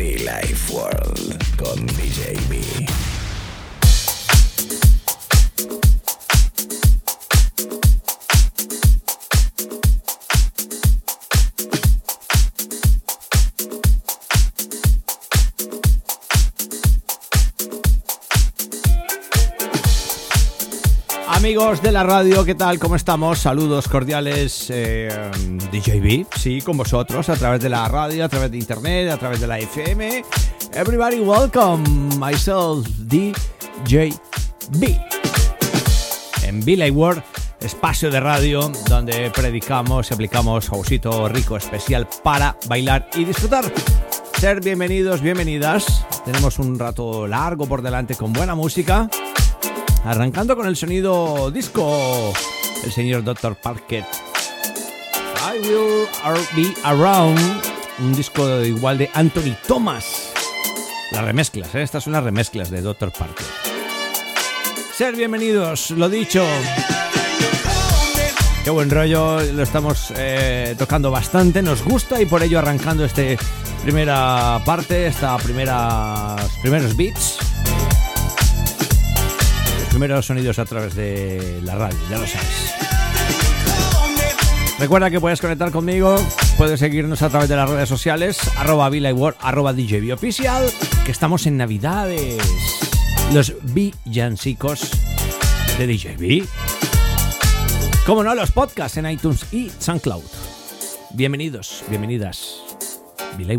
Be Life World con DJ Amigos de la radio, ¿qué tal? ¿Cómo estamos? Saludos cordiales, eh, DJB, sí, con vosotros, a través de la radio, a través de internet, a través de la FM. Everybody welcome, myself, DJB. En Billy World, espacio de radio donde predicamos y aplicamos jausito rico especial para bailar y disfrutar. Ser bienvenidos, bienvenidas. Tenemos un rato largo por delante con buena música. Arrancando con el sonido disco, el señor Dr. Parker. I Will Be Around, un disco igual de Anthony Thomas. Las remezclas, ¿eh? estas son las remezclas de Dr. Parker. Ser bienvenidos, lo dicho. Qué buen rollo, lo estamos eh, tocando bastante, nos gusta y por ello arrancando esta primera parte, esta primera primeros beats primeros sonidos a través de la radio, ya lo sabes. Recuerda que puedes conectar conmigo, puedes seguirnos a través de las redes sociales, arroba World, arroba DJB Oficial, que estamos en Navidades. Los villancicos de DJB. Como no, los podcasts en iTunes y SoundCloud. Bienvenidos, bienvenidas. Billy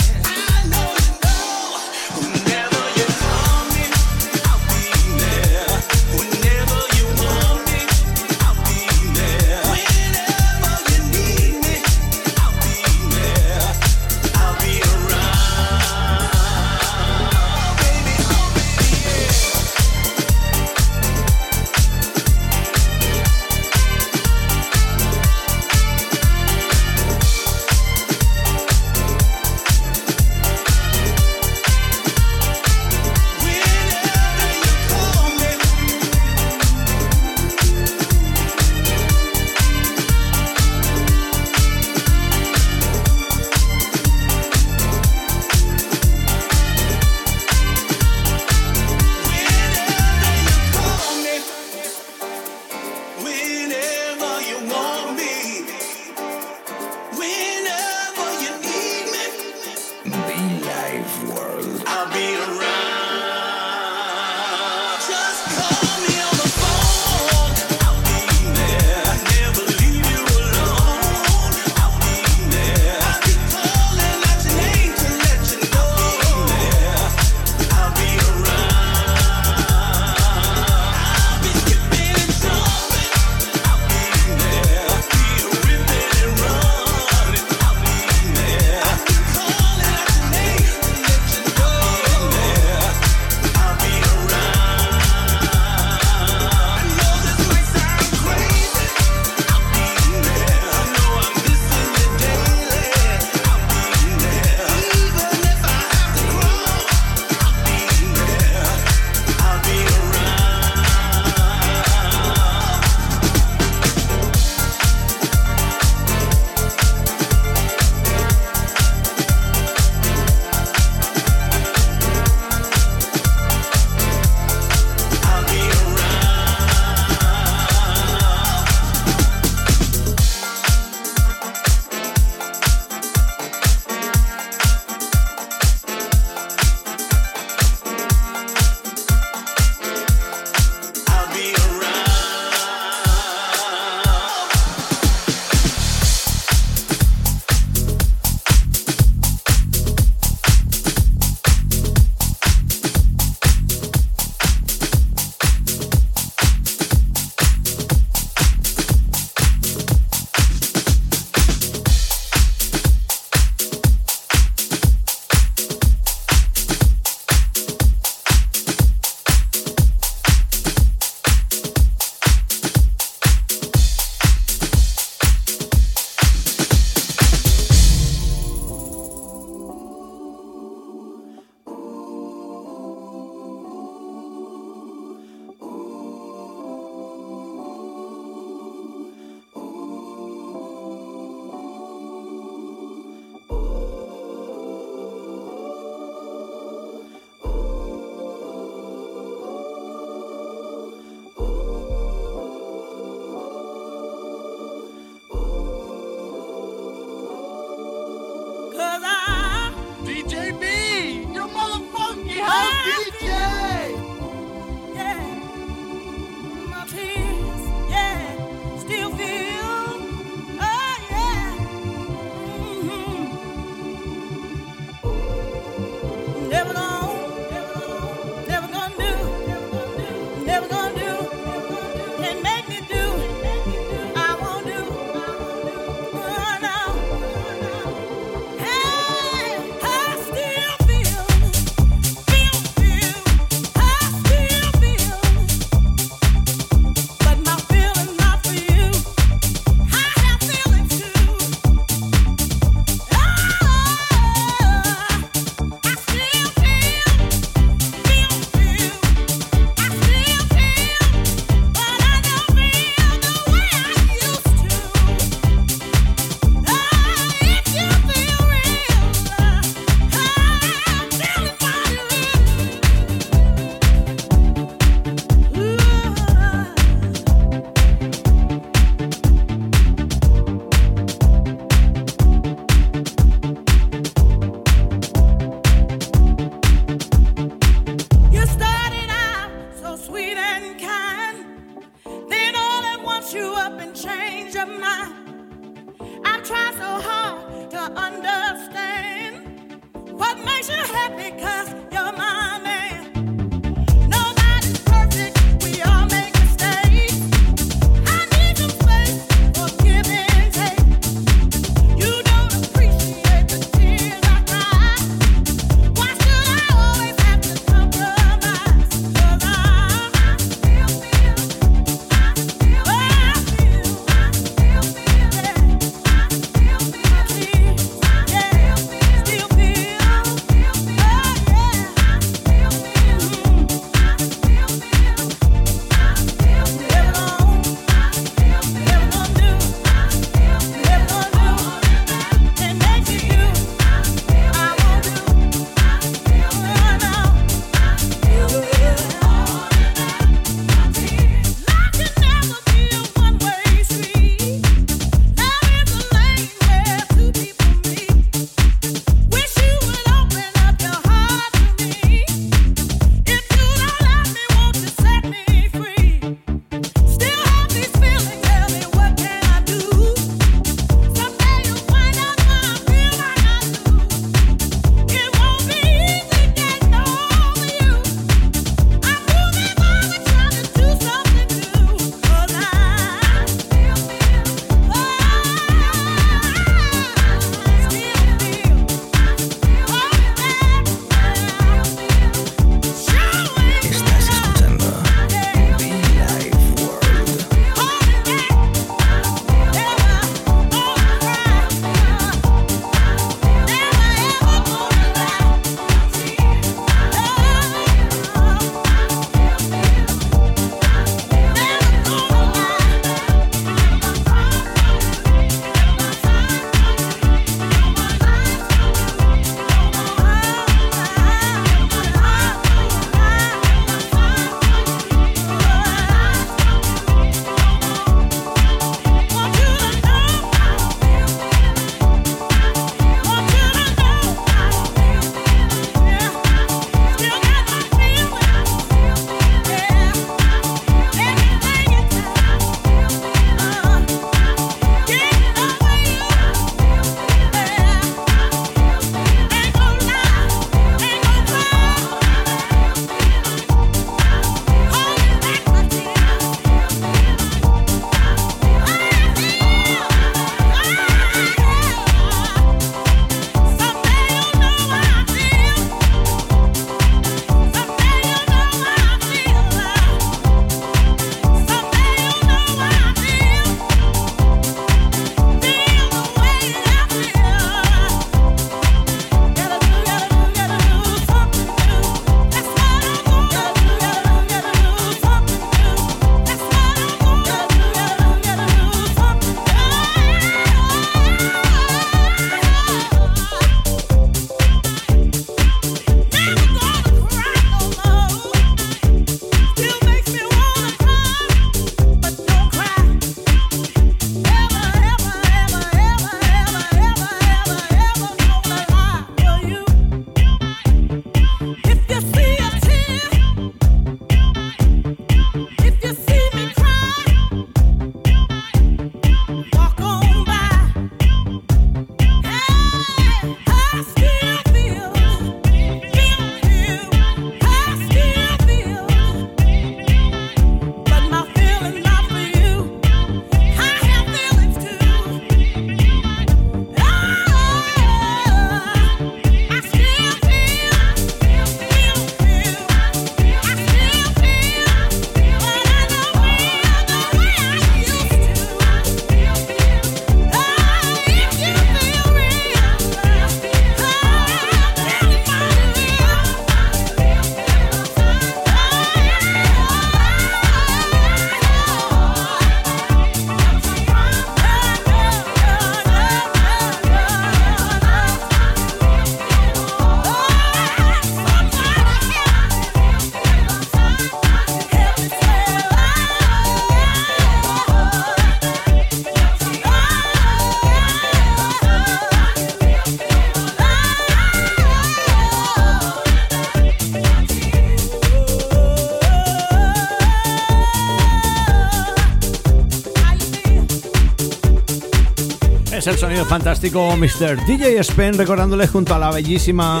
sonido fantástico Mr. DJ Spen recordándole junto a la bellísima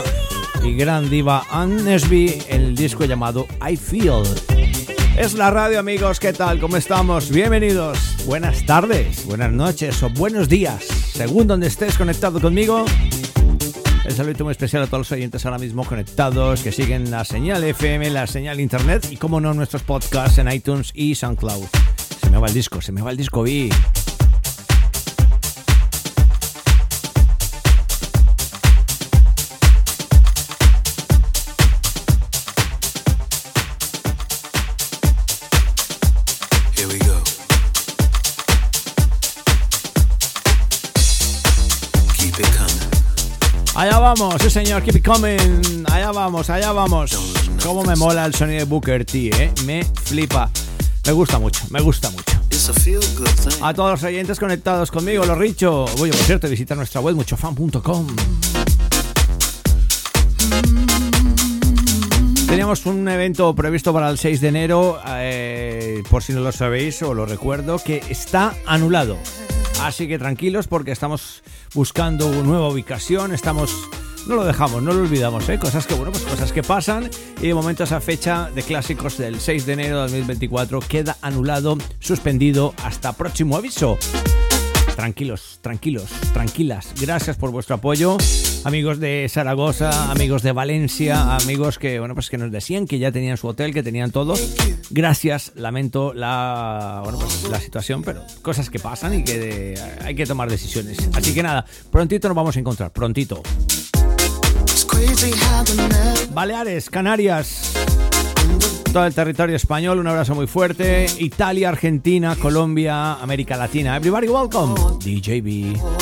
y gran diva Anne Nesby el disco llamado I Feel. Es la radio amigos, ¿qué tal? ¿Cómo estamos? Bienvenidos. Buenas tardes, buenas noches o buenos días, según donde estés conectado conmigo. El saludo muy especial a todos los oyentes ahora mismo conectados que siguen la señal FM, la señal internet y como no nuestros podcasts en iTunes y SoundCloud. Se me va el disco, se me va el disco, vi. Allá vamos, sí señor, keep it coming. Allá vamos, allá vamos. Cómo me mola el sonido de Booker T, eh. Me flipa. Me gusta mucho, me gusta mucho. A todos los oyentes conectados conmigo, los richo. Voy, por cierto, visita nuestra web muchofan.com. Teníamos un evento previsto para el 6 de enero, eh, por si no lo sabéis o lo recuerdo, que está anulado. Así que tranquilos porque estamos buscando una nueva ubicación, estamos no lo dejamos, no lo olvidamos, ¿eh? cosas que bueno, pues cosas que pasan y de momento esa fecha de clásicos del 6 de enero de 2024 queda anulado, suspendido hasta próximo aviso. Tranquilos, tranquilos, tranquilas. Gracias por vuestro apoyo. Amigos de Zaragoza, amigos de Valencia, amigos que bueno, pues que nos decían que ya tenían su hotel, que tenían todo. Gracias, lamento la bueno, pues la situación, pero cosas que pasan y que hay que tomar decisiones. Así que nada, prontito nos vamos a encontrar, prontito. Baleares, Canarias, todo el territorio español, un abrazo muy fuerte. Italia, Argentina, Colombia, América Latina. Everybody welcome. DJB.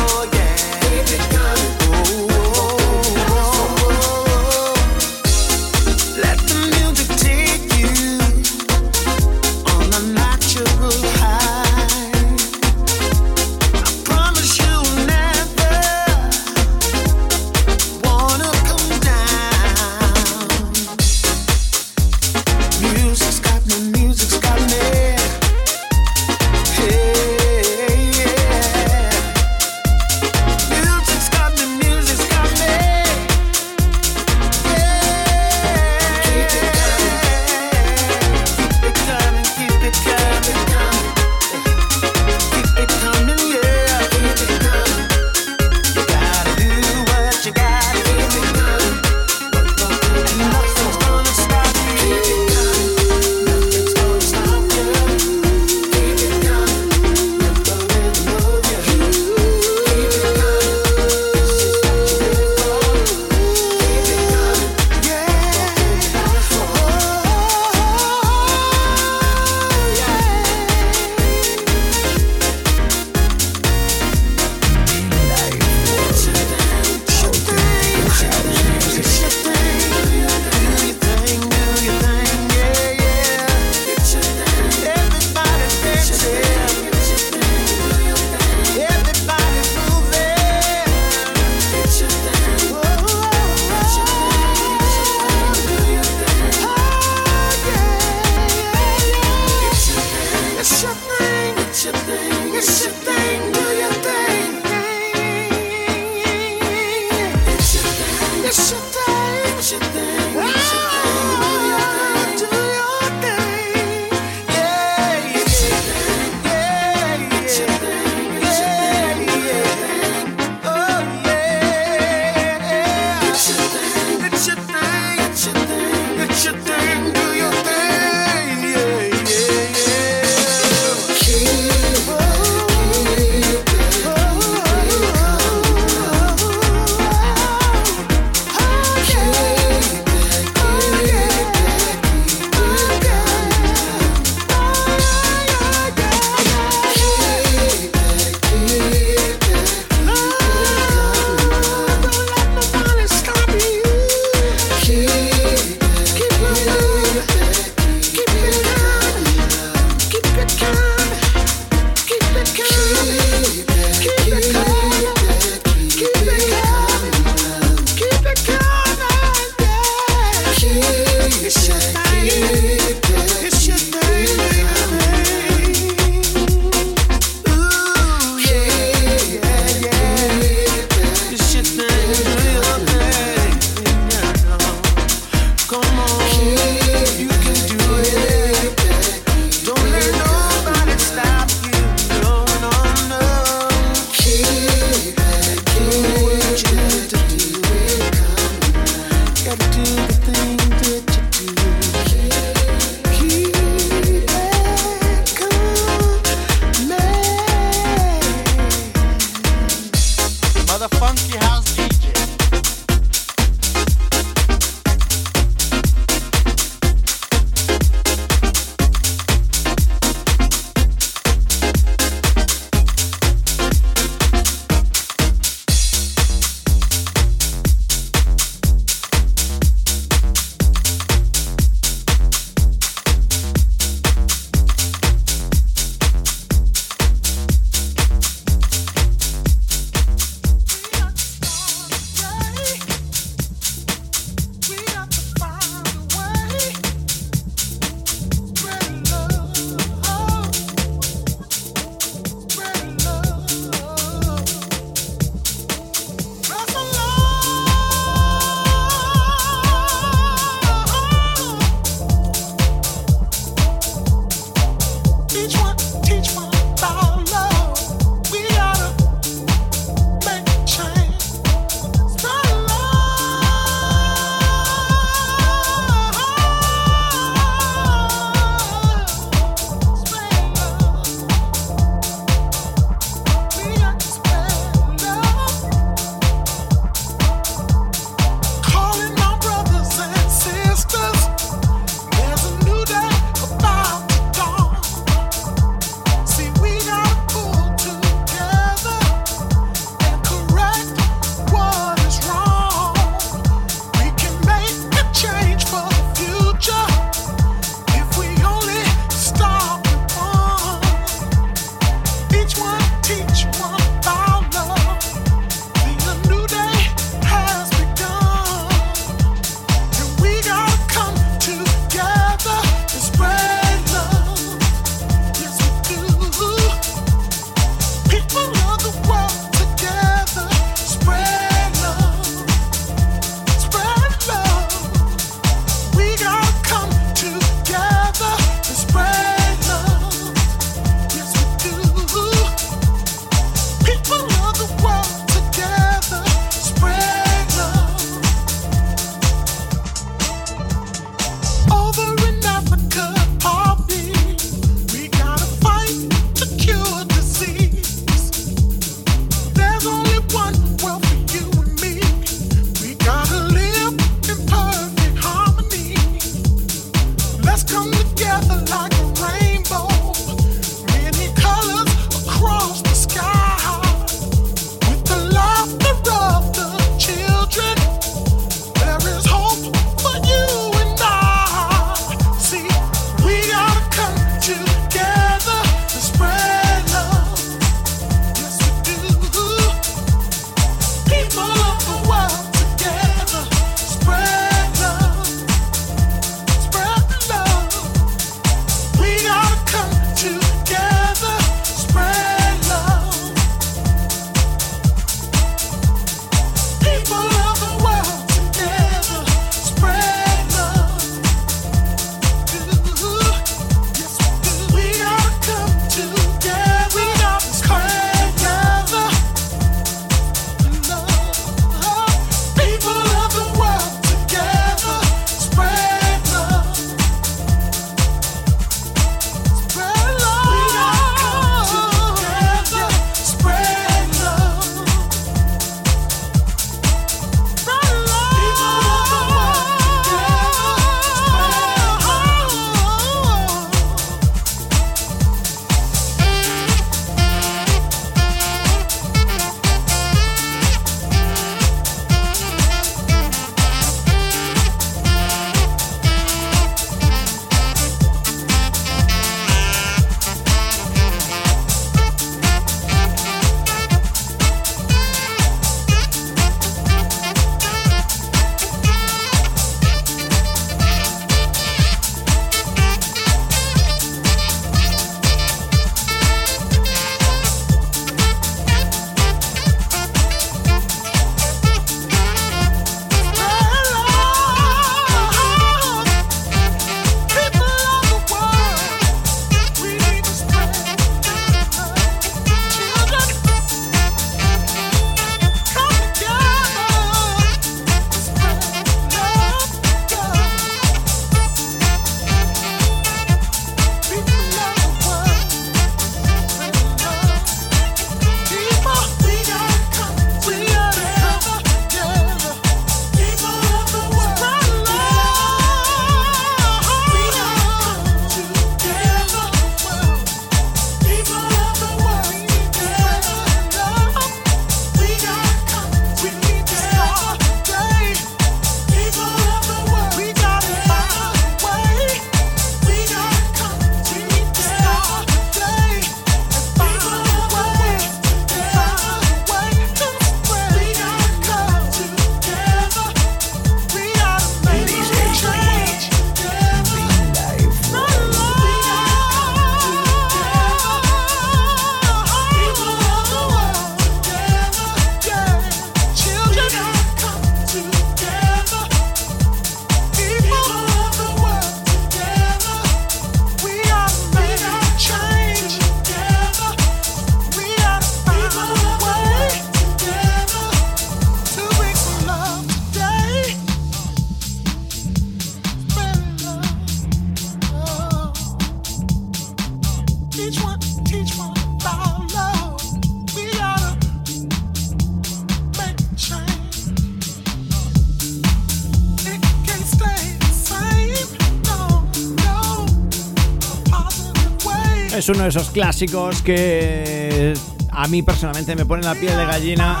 Es uno de esos clásicos que a mí personalmente me pone la piel de gallina.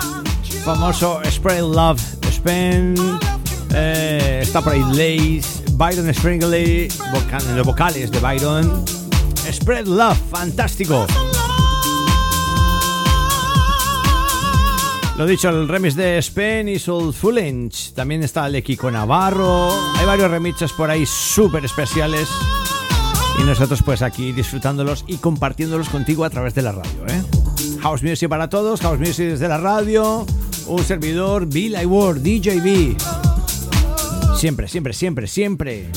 Famoso Spread Love Spain. Eh, está por ahí Lace, Byron Springley, los vocales de Byron. Spread Love, fantástico. Lo dicho, el remix de Spain y Soulful Inch. También está el de Kiko Navarro. Hay varios remixes por ahí súper especiales. Y nosotros pues aquí disfrutándolos y compartiéndolos contigo a través de la radio. ¿eh? House Music para todos, House Music desde la radio. Un servidor, Bill Ward, DJB. Siempre, siempre, siempre, siempre.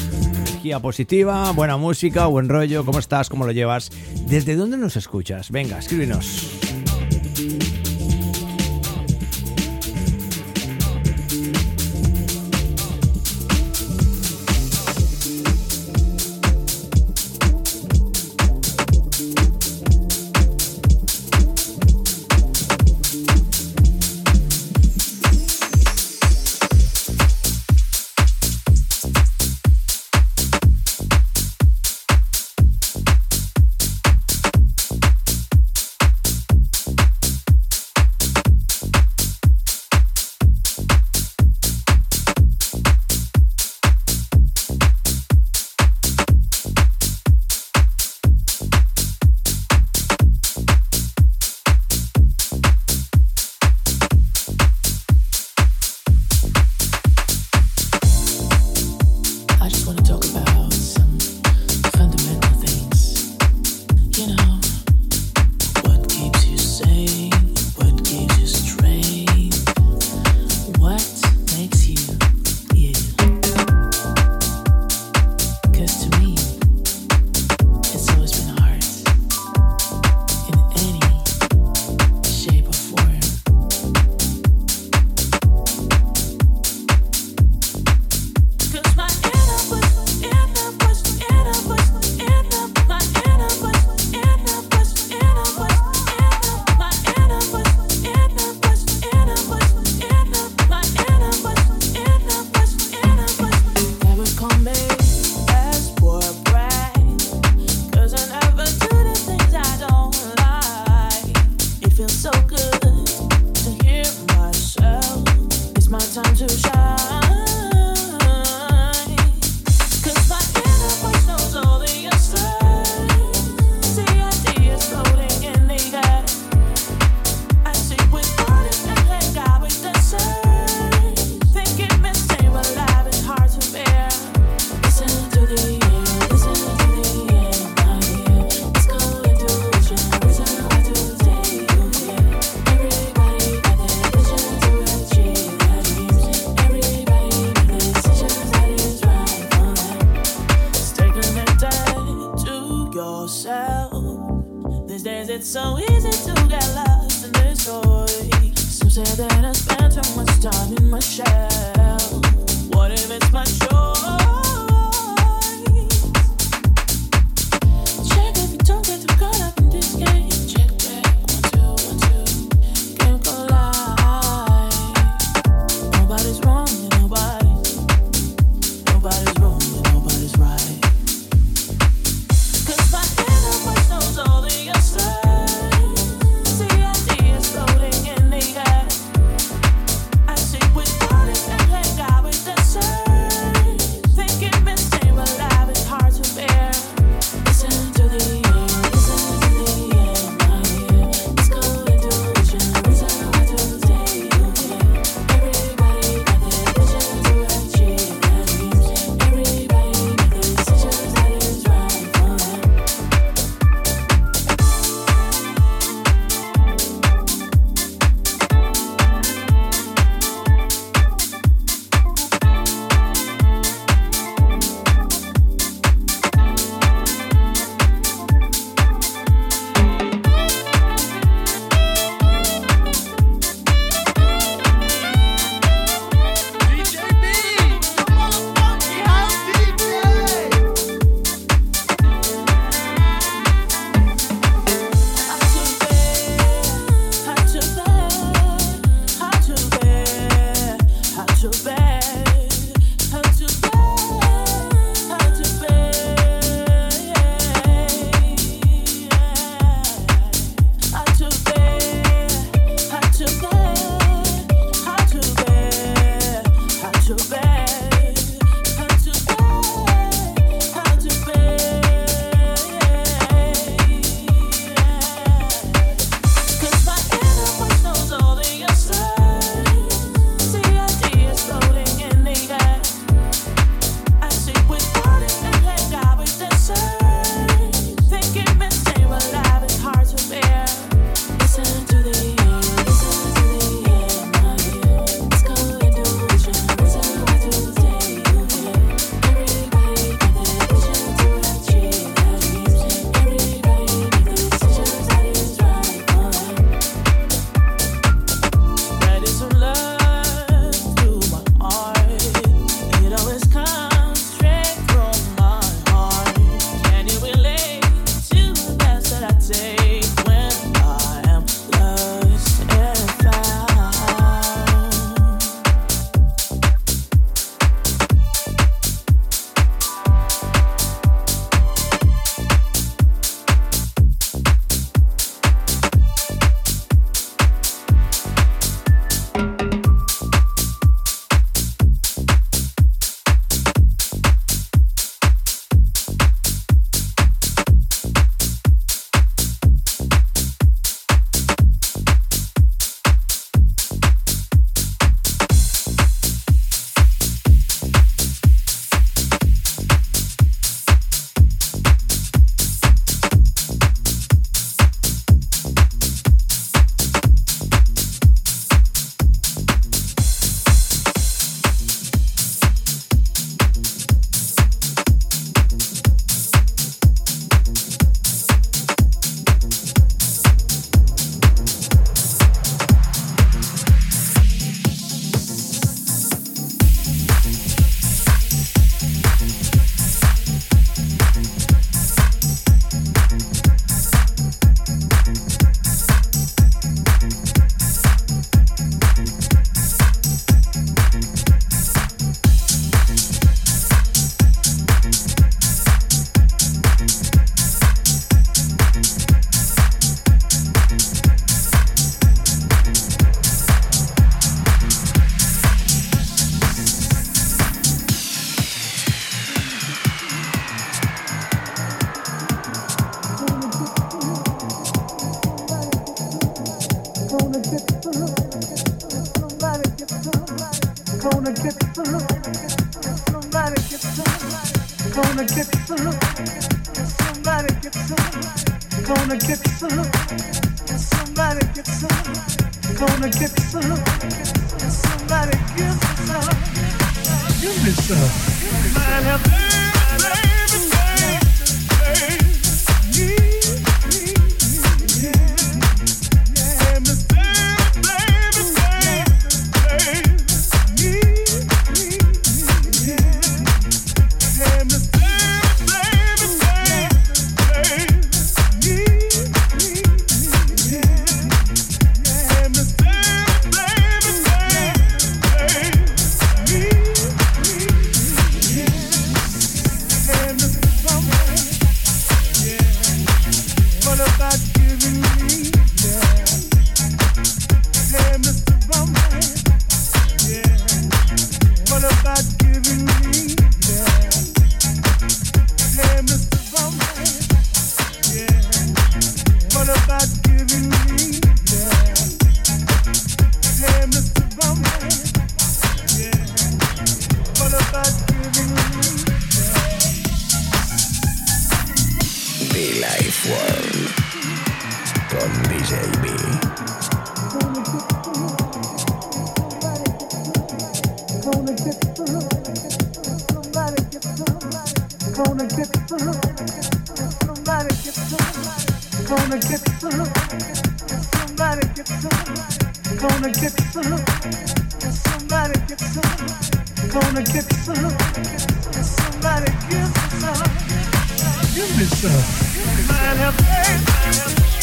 Energía positiva, buena música, buen rollo. ¿Cómo estás? ¿Cómo lo llevas? ¿Desde dónde nos escuchas? Venga, escríbenos. gonna get some. Somebody get some. Gonna get some. Somebody get some. Gonna get some. Somebody get some. Give me some. Give me some.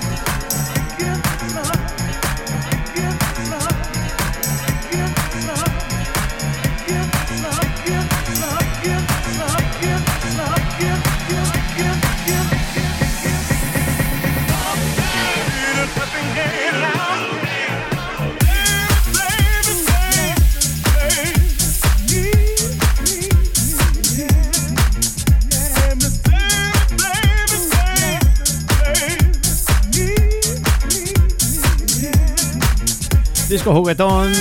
disco juguetón,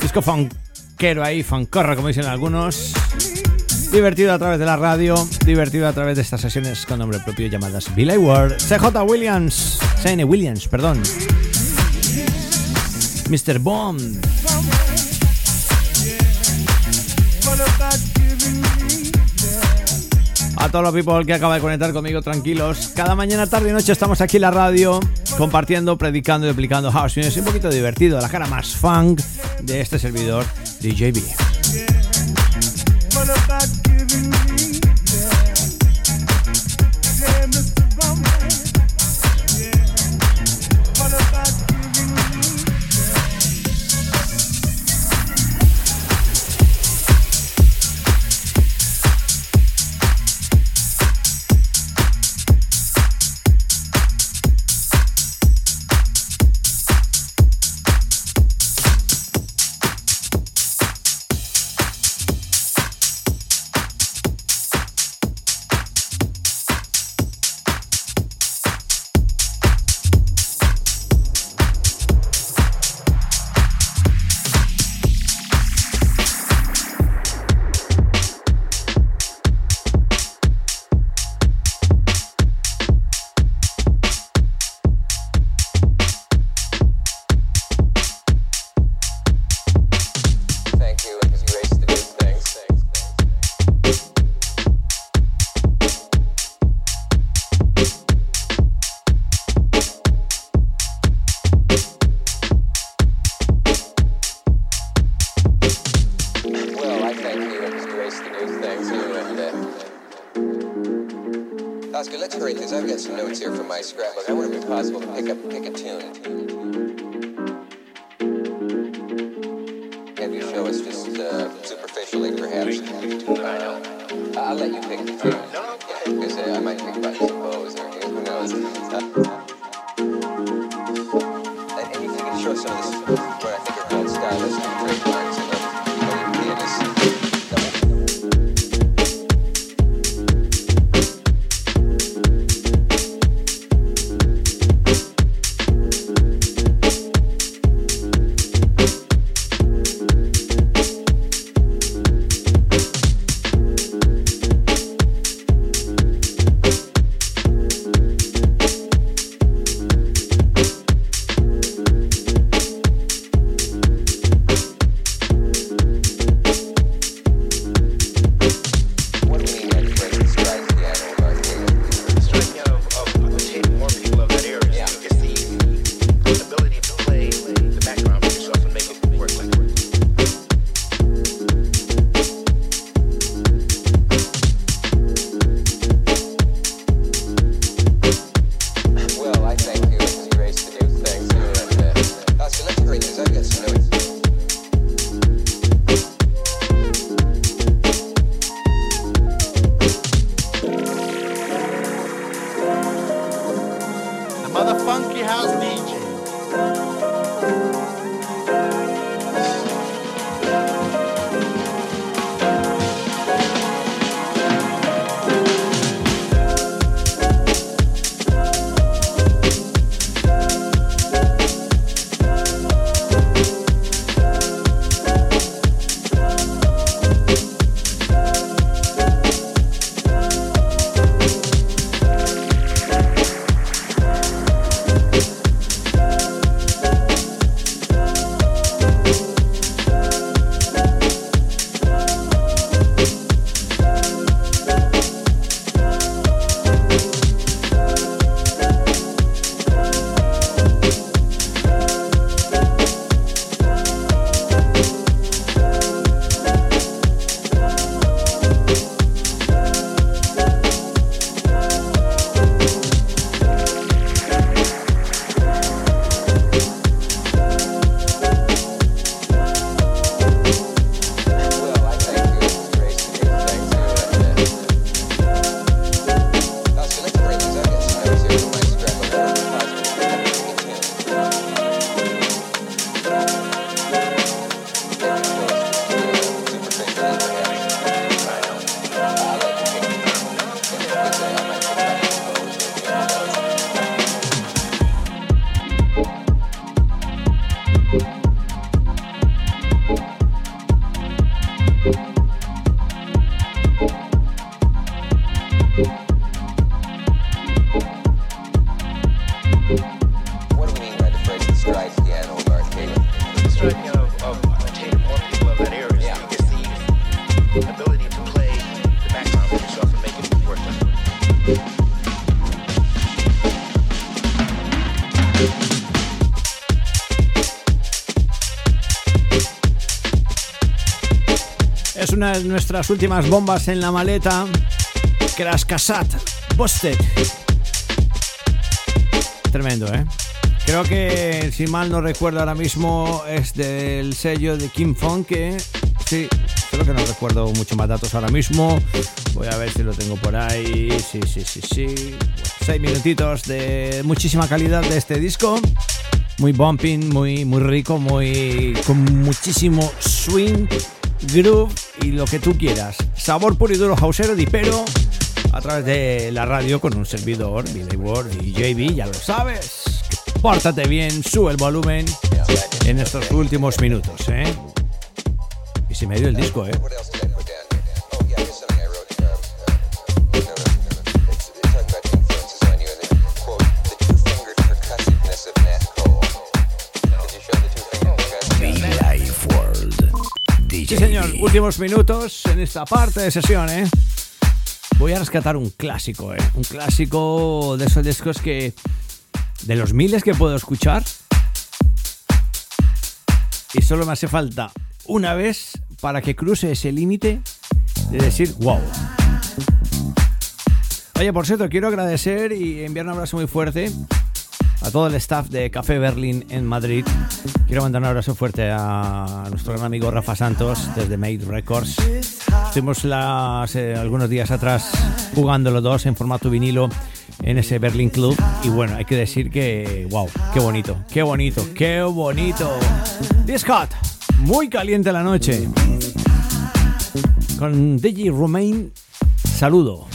disco funkero ahí, fancorra como dicen algunos. Divertido a través de la radio, divertido a través de estas sesiones con nombre propio llamadas Billy Ward, CJ Williams, C.N. Williams, perdón. Mr. Bond. A todos los people que acaba de conectar conmigo, tranquilos. Cada mañana, tarde y noche estamos aquí en la radio compartiendo, predicando y aplicando house music. Un poquito divertido, la cara más funk de este servidor, DJB. Nuestras últimas bombas en la maleta. Crash Casat, Busted. Tremendo, ¿eh? Creo que, si mal no recuerdo ahora mismo, es del sello de Kim Funk. que- Sí, creo que no recuerdo mucho más datos ahora mismo. Voy a ver si lo tengo por ahí. Sí, sí, sí, sí. Seis minutitos de muchísima calidad de este disco. Muy bumping, muy, muy rico, muy con muchísimo swing, groove y lo que tú quieras. Sabor puro y duro, hausero, dipero, a través de la radio con un servidor, Billy Ward y JB, ya lo sabes. Pórtate bien, sube el volumen en estos últimos minutos, ¿eh? Y si me dio el disco, ¿eh? Últimos minutos en esta parte de sesión, ¿eh? Voy a rescatar un clásico, ¿eh? Un clásico de esos discos que. de los miles que puedo escuchar. Y solo me hace falta una vez para que cruce ese límite de decir, wow. Oye, por cierto, quiero agradecer y enviar un abrazo muy fuerte a todo el staff de Café Berlín en Madrid. Quiero mandar un abrazo fuerte a nuestro gran amigo Rafa Santos desde Made Records. Estuvimos las, algunos días atrás jugando los dos en formato vinilo en ese Berlin Club y bueno, hay que decir que, wow, qué bonito, qué bonito, qué bonito. This hot, muy caliente la noche. Con DJ Romain, saludo.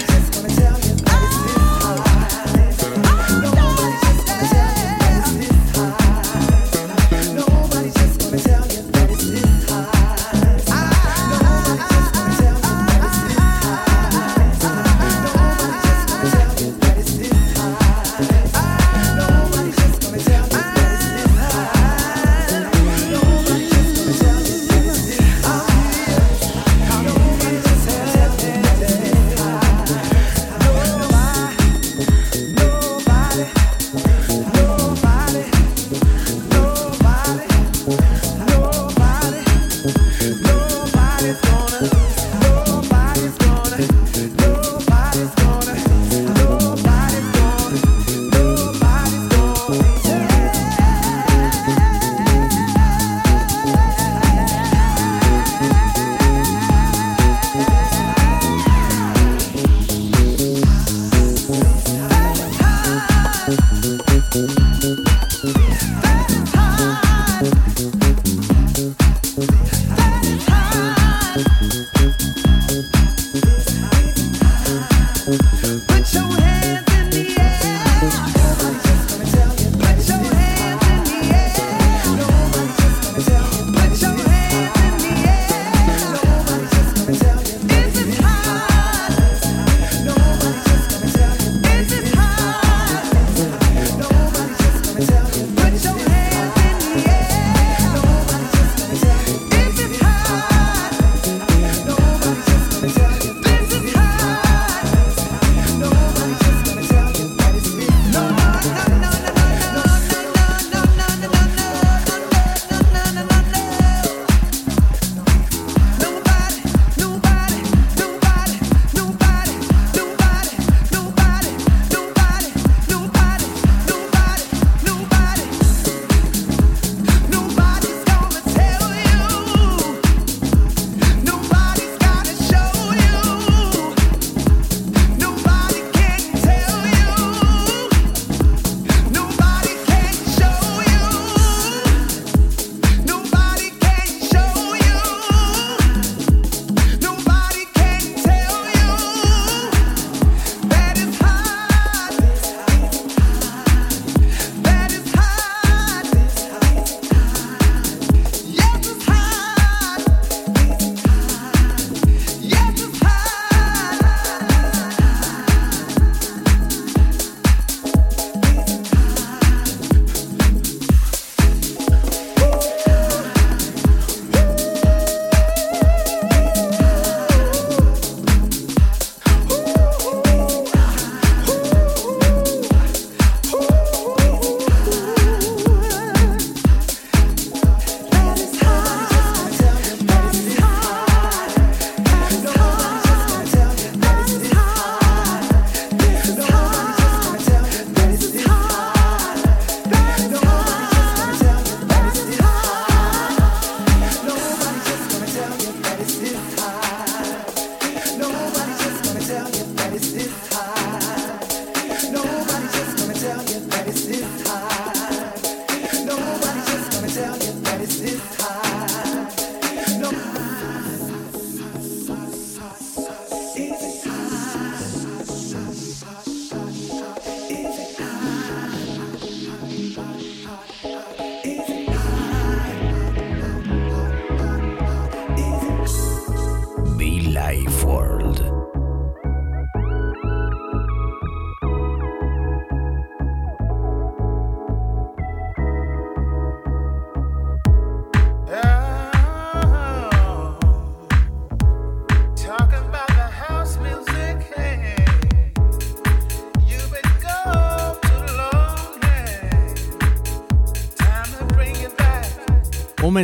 house.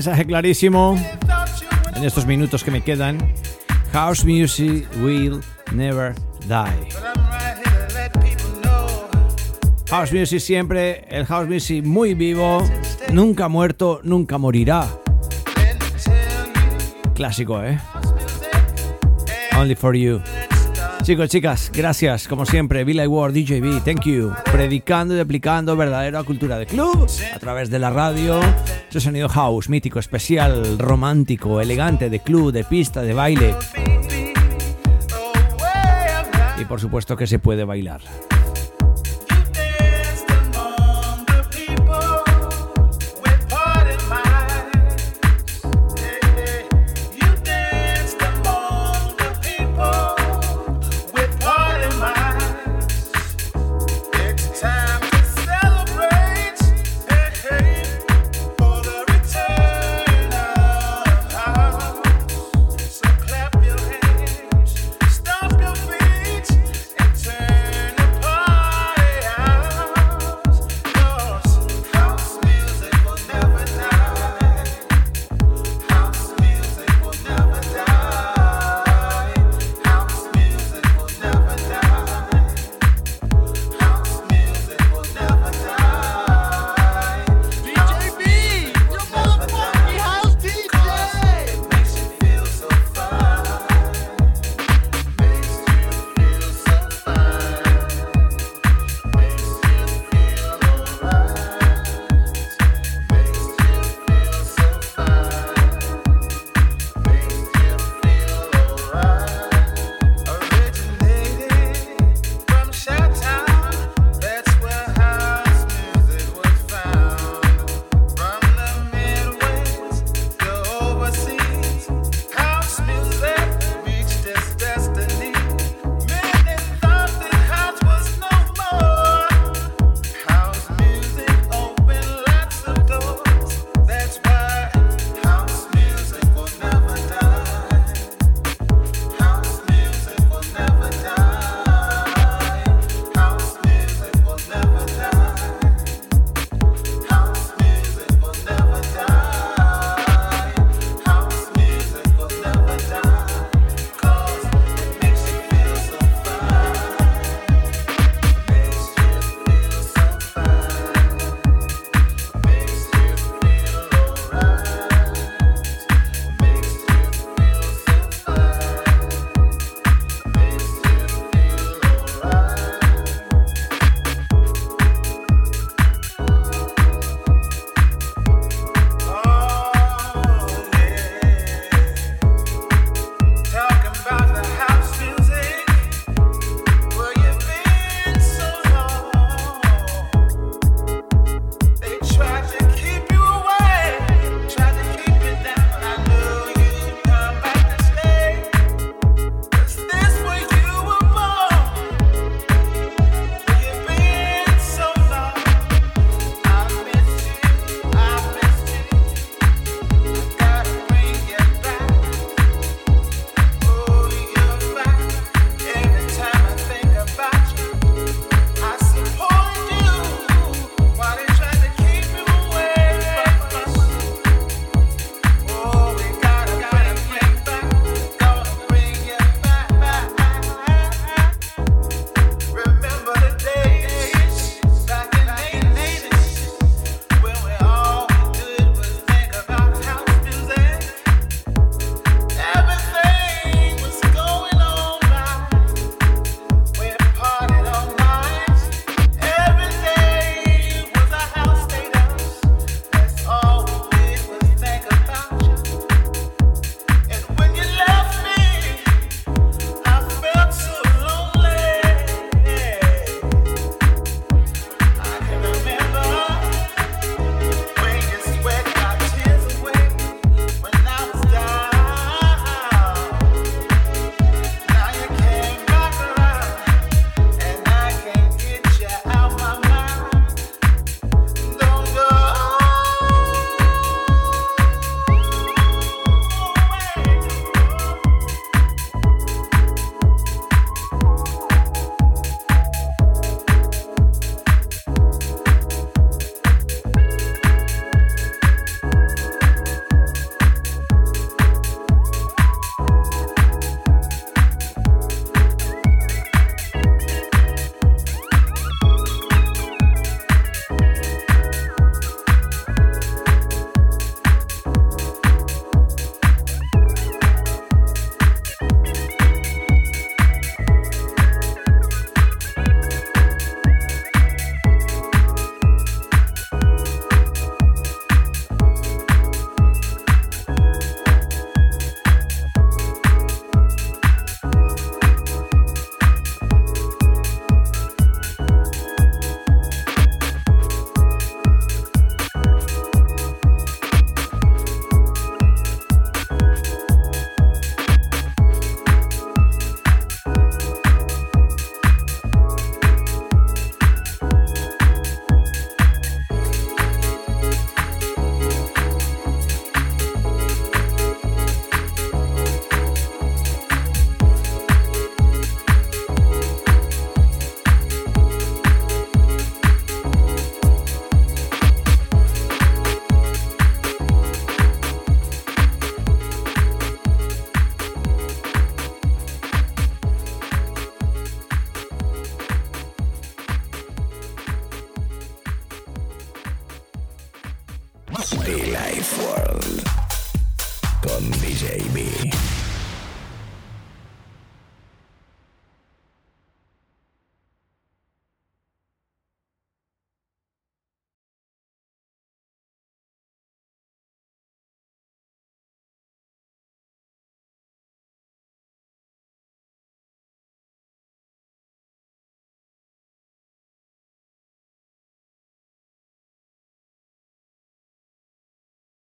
Mensaje clarísimo en estos minutos que me quedan. House music will never die. House music siempre, el house music muy vivo, nunca muerto, nunca morirá. Clásico, ¿eh? Only for you. Chicos, chicas, gracias, como siempre, Billy Ward, DJB, thank you. Predicando y aplicando verdadera cultura de club a través de la radio. Ese sonido house, mítico, especial, romántico, elegante, de club, de pista, de baile. Y por supuesto que se puede bailar.